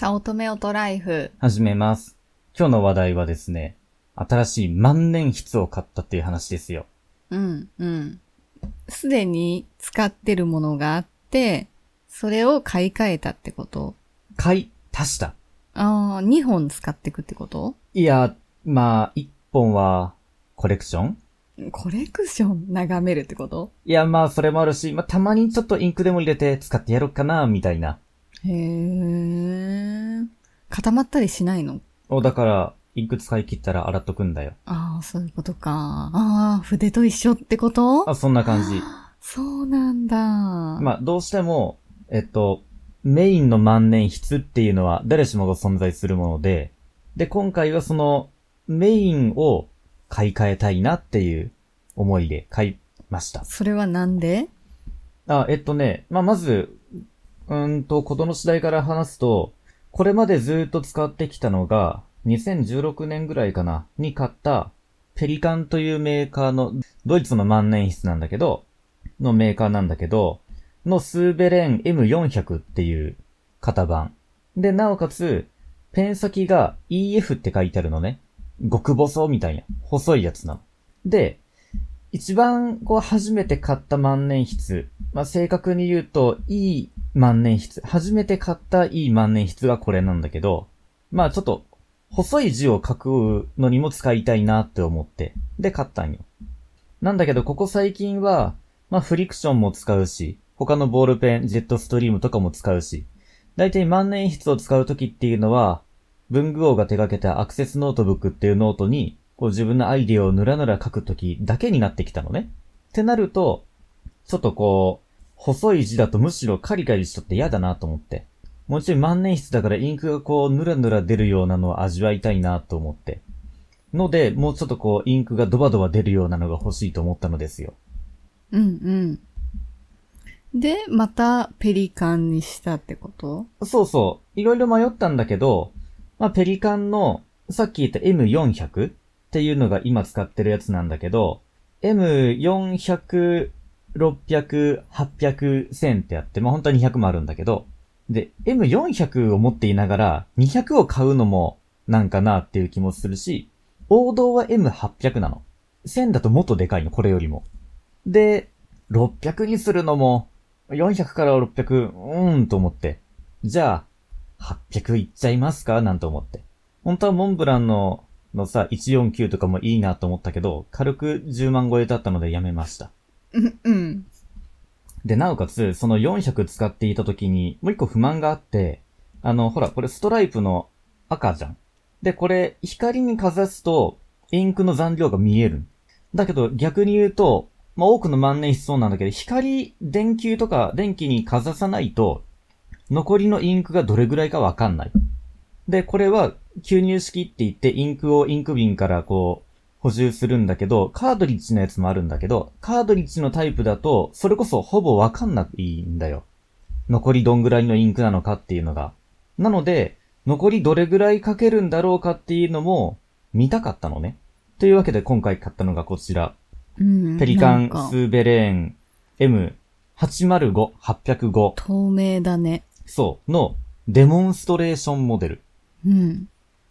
早乙女オトライフ。始めます。今日の話題はですね、新しい万年筆を買ったっていう話ですよ。うん、うん。すでに使ってるものがあって、それを買い替えたってこと？買い足した。ああ、2本使ってくってこと？いや、まあ、一本はコレクションコレクション？眺めるってこと？いや、まあ、それもあるし、まあ、たまにちょっとインクでも入れて使ってやろうかな、みたいな。へえ。固まったりしないの？お、だから、インク使い切ったら洗っとくんだよ。ああ、そういうことか。ああ、筆と一緒ってこと？あ、そんな感じ。そうなんだ。まあ、どうしても、えっと、メインの万年筆っていうのは誰しもが存在するもので、で、今回はそのメインを買い替えたいなっていう思いで買いました。それはなんで？あ、えっとね、まあ、まず、うんと、ことの次第から話すと、これまでずっと使ってきたのが、2016年ぐらいかな、に買った、ペリカンというメーカーの、ドイツの万年筆なんだけど、のメーカーなんだけど、のスーベレン M400 っていう型番。で、なおかつ、ペン先が EF って書いてあるのね。極細みたいな、細いやつなの。で、一番こう初めて買った万年筆。まあ、正確に言うと、いい万年筆。初めて買ったいい万年筆がこれなんだけど、まあちょっと、細い字を書くのにも使いたいなって思って、で買ったんよ。なんだけど、ここ最近は、まあフリクションも使うし、他のボールペン、ジェットストリームとかも使うし、だいたい万年筆を使うときっていうのは、文具王が手掛けたアクセスノートブックっていうノートに、こう自分のアイディアをぬらぬら書くときだけになってきたのね。ってなると、ちょっとこう、細い字だとむしろカリカリしとって嫌だなと思って。もちろん万年筆だからインクがこうぬらぬら出るようなのを味わいたいなと思って。ので、もうちょっとこうインクがドバドバ出るようなのが欲しいと思ったのですよ。うんうん。で、またペリカンにしたってこと？そうそう。いろいろ迷ったんだけど、まあ、ペリカンの、さっき言った M400 っていうのが今使ってるやつなんだけど、M400、600、800、1000ってあって、まあ、本当は200もあるんだけど、で、M400 を持っていながら、200を買うのもなんかなっていう気もするし、王道は M800 なの。1000だともっとでかいの、これよりも。で、600にするのも、400から600、うーんと思って。じゃあ、800いっちゃいますか？なんて思って。本当はモンブランの、のさ、149とかもいいなと思ったけど、軽く10万超えだったのでやめました。うんうん。で、なおかつ、その400使っていた時に、もう一個不満があって、あの、ほら、これストライプの赤じゃん。で、これ、光にかざすと、インクの残量が見える。だけど、逆に言うと、まあ、多くの万年筆そうなんだけど、光、電球とか電気にかざさないと、残りのインクがどれぐらいかわかんない。で、これは、吸入式って言って、インクをインク瓶からこう、補充するんだけど、カードリッジのやつもあるんだけど、カードリッジのタイプだと、それこそほぼわかんないんだよ。残りどんぐらいのインクなのかっていうのが。なので、残りどれぐらいかけるんだろうかっていうのも、見たかったのね。というわけで今回買ったのがこちら。うん。ペリカンスーベレーン M805、805。透明だね。そう、のデモンストレーションモデル。うん。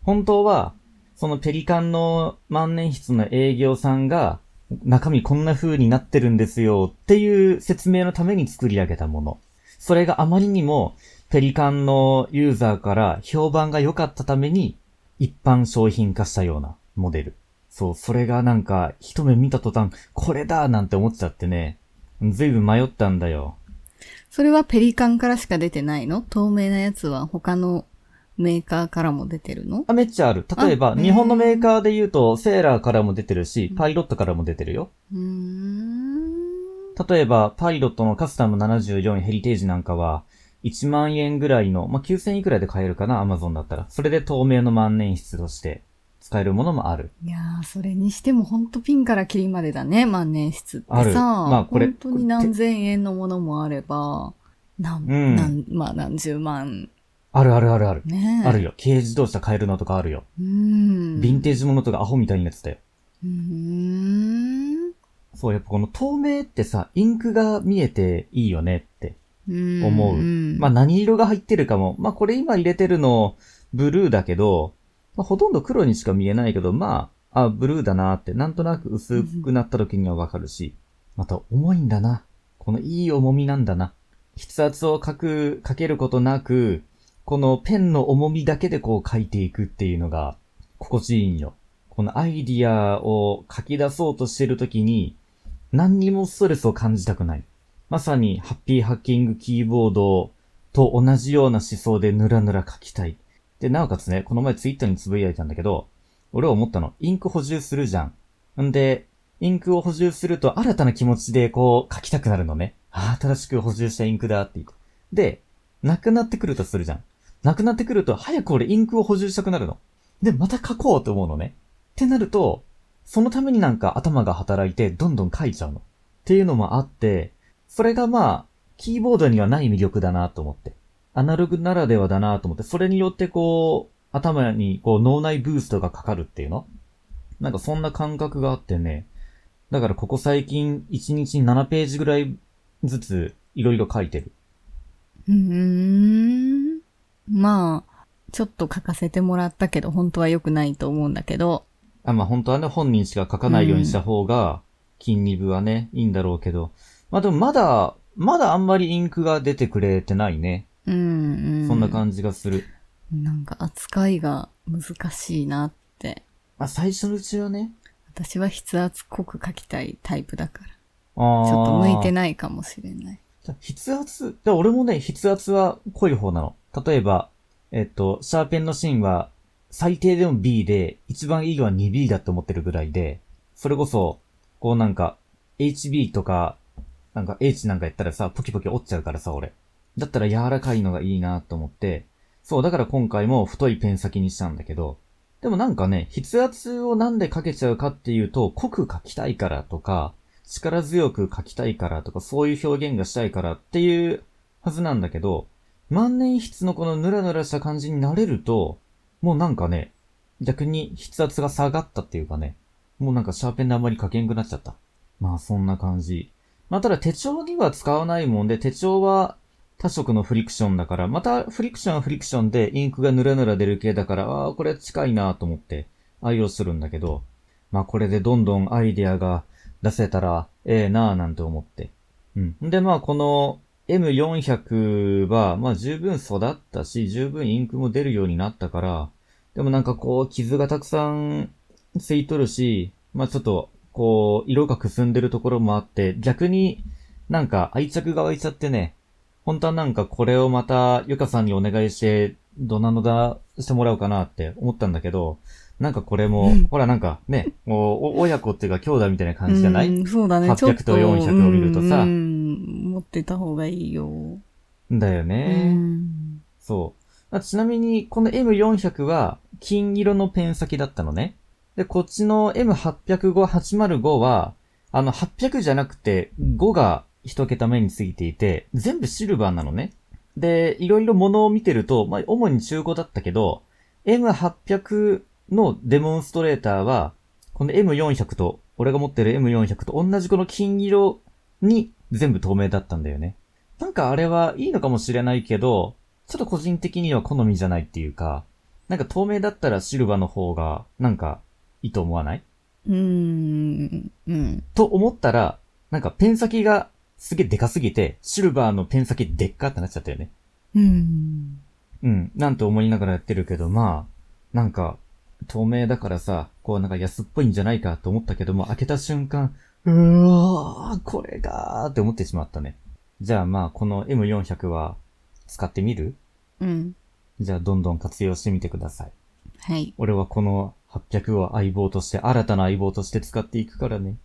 本当は、そのペリカンの万年筆の営業さんが、中身こんな風になってるんですよっていう説明のために作り上げたもの。それがあまりにもペリカンのユーザーから評判が良かったために一般商品化したようなモデル。そう、それがなんか一目見た途端、これだなんて思っちゃってね。ずいぶん迷ったんだよ。それはペリカンからしか出てないの？透明なやつは他のメーカーからも出てるの？あ、めっちゃある。例えば、あ日本のメーカーで言うと、セーラーからも出てるし、パイロットからも出てるよ。うーん。例えば、パイロットのカスタム74ヘリテージなんかは、1万円ぐらいの、まあ、9000いくらで買えるかな、アマゾンだったら。それで透明の万年筆として使えるものもある。いやー、それにしてもほんとピンからキリまでだね、万年筆ってさ。あるまあこれ本当に何千円のものもあれば、なん、うんなん、まあ何十万。あるあるあるある。ねあるよ。軽自動車買えるのとかあるよ。うーん。ヴィンテージものとかアホみたいなやつだよ。うーん。そう、やっぱこの透明ってさ、インクが見えていいよねって。うん思ううんまあ何色が入ってるかも。まあこれ今入れてるのブルーだけど、まあほとんど黒にしか見えないけど、まあ、あ、ブルーだなって、なんとなく薄くなった時にはわかるし、また重いんだな。このいい重みなんだな。筆圧を書く、書けることなく、このペンの重みだけでこう書いていくっていうのが心地いいんよ。このアイディアを書き出そうとしてる時に、何にもストレスを感じたくない。まさにハッピーハッキングキーボードと同じような思想でぬらぬら書きたい。で、なおかつね、この前ツイッターにつぶやいたんだけど、俺は思ったの。インク補充するじゃん。んで、インクを補充すると新たな気持ちでこう書きたくなるのね。ああ、新しく補充したインクだって言って。で、なくなってくるとするじゃん。なくなってくると早く俺インクを補充したくなるの。で、また書こうと思うのね。ってなると、そのためになんか頭が働いてどんどん書いちゃうの。っていうのもあって、それがまあ、キーボードにはない魅力だなと思って。アナログならではだなと思って、それによってこう、頭にこう脳内ブーストがかかるっていうのなんかそんな感覚があってね。だからここ最近1日に7ページぐらいずついろいろ書いてる。うーん。まあ、ちょっと書かせてもらったけど、本当は良くないと思うんだけど、あ、まあ本当はね、本人しか書かないようにした方が、筋肉はね、いいんだろうけど。まあでもまだ、まだあんまりインクが出てくれてないね。うん、うん。そんな感じがする。なんか扱いが難しいなって。まあ最初のうちはね。私は筆圧濃く書きたいタイプだから。あちょっと向いて。ないかもしれない。筆圧、で俺もね、筆圧は濃い方なの。例えば、えっと、シャーペンの芯は、最低でも B で、一番いいのは 2B だと思ってるぐらいで、それこそ、こうなんか、HB とか、なんか H なんかやったらさ、ポキポキ折っちゃうからさ、俺。だったら柔らかいのがいいなと思って、そう、だから今回も太いペン先にしたんだけど、でもなんかね、筆圧をなんでかけちゃうかっていうと、濃く書きたいからとか、力強く書きたいからとか、そういう表現がしたいからっていうはずなんだけど、万年筆のこのヌラヌラした感じになれると、もうなんかね、逆に筆圧が下がったっていうかね、もうなんかシャーペンであんまり書けんくなっちゃった。まあそんな感じ。まあただ手帳には使わないもんで、手帳は多色のフリクションだから、またフリクションはフリクションでインクがヌラヌラ出る系だから、ああ、これ近いなと思って愛用するんだけど、まあこれでどんどんアイデアが出せたらええなぁなんて思って。うん。でまあこの M400 は、まあ十分育ったし、十分インクも出るようになったから、でもなんかこう傷がたくさんついとるし、まあちょっとこう色がくすんでるところもあって、逆になんか愛着が湧いちゃってね、本当はなんかこれをまたゆかさんにお願いして、どなのだしてもらおうかなって思ったんだけど、なんかこれも、うんほらなんかね、もうお親子っていうか兄弟みたいな感じじゃない？うんそうだね。800ちょっとと400を見るとさうん、持ってた方がいいよ。だようね。ん。そう。あちなみに、この M400 は金色のペン先だったのね。で、こっちの M805、805は、あの、800じゃなくて、5が一桁目についていて、全部シルバーなのね。で、いろいろ物を見てると、まあ、主に中古だったけど、M800 のデモンストレーターは、この M400 と、俺が持ってる M400 と同じこの金色に全部透明だったんだよね。なんかあれはいいのかもしれないけど、ちょっと個人的には好みじゃないっていうか、なんか透明だったらシルバーの方が、なんか、いいと思わない？うん。うん。と思ったら、なんかペン先がすげえでかすぎて、シルバーのペン先でっかってなっちゃったよね。うん。うん、なんて思いながらやってるけど、まあ、なんか、透明だからさ、こうなんか安っぽいんじゃないかと思ったけども、開けた瞬間、うわー、これがーって思ってしまったね。じゃあまあ、この M400 は使ってみる？うん。じゃあどんどん活用してみてください。はい。俺はこの800を相棒として、新たな相棒として使っていくからね。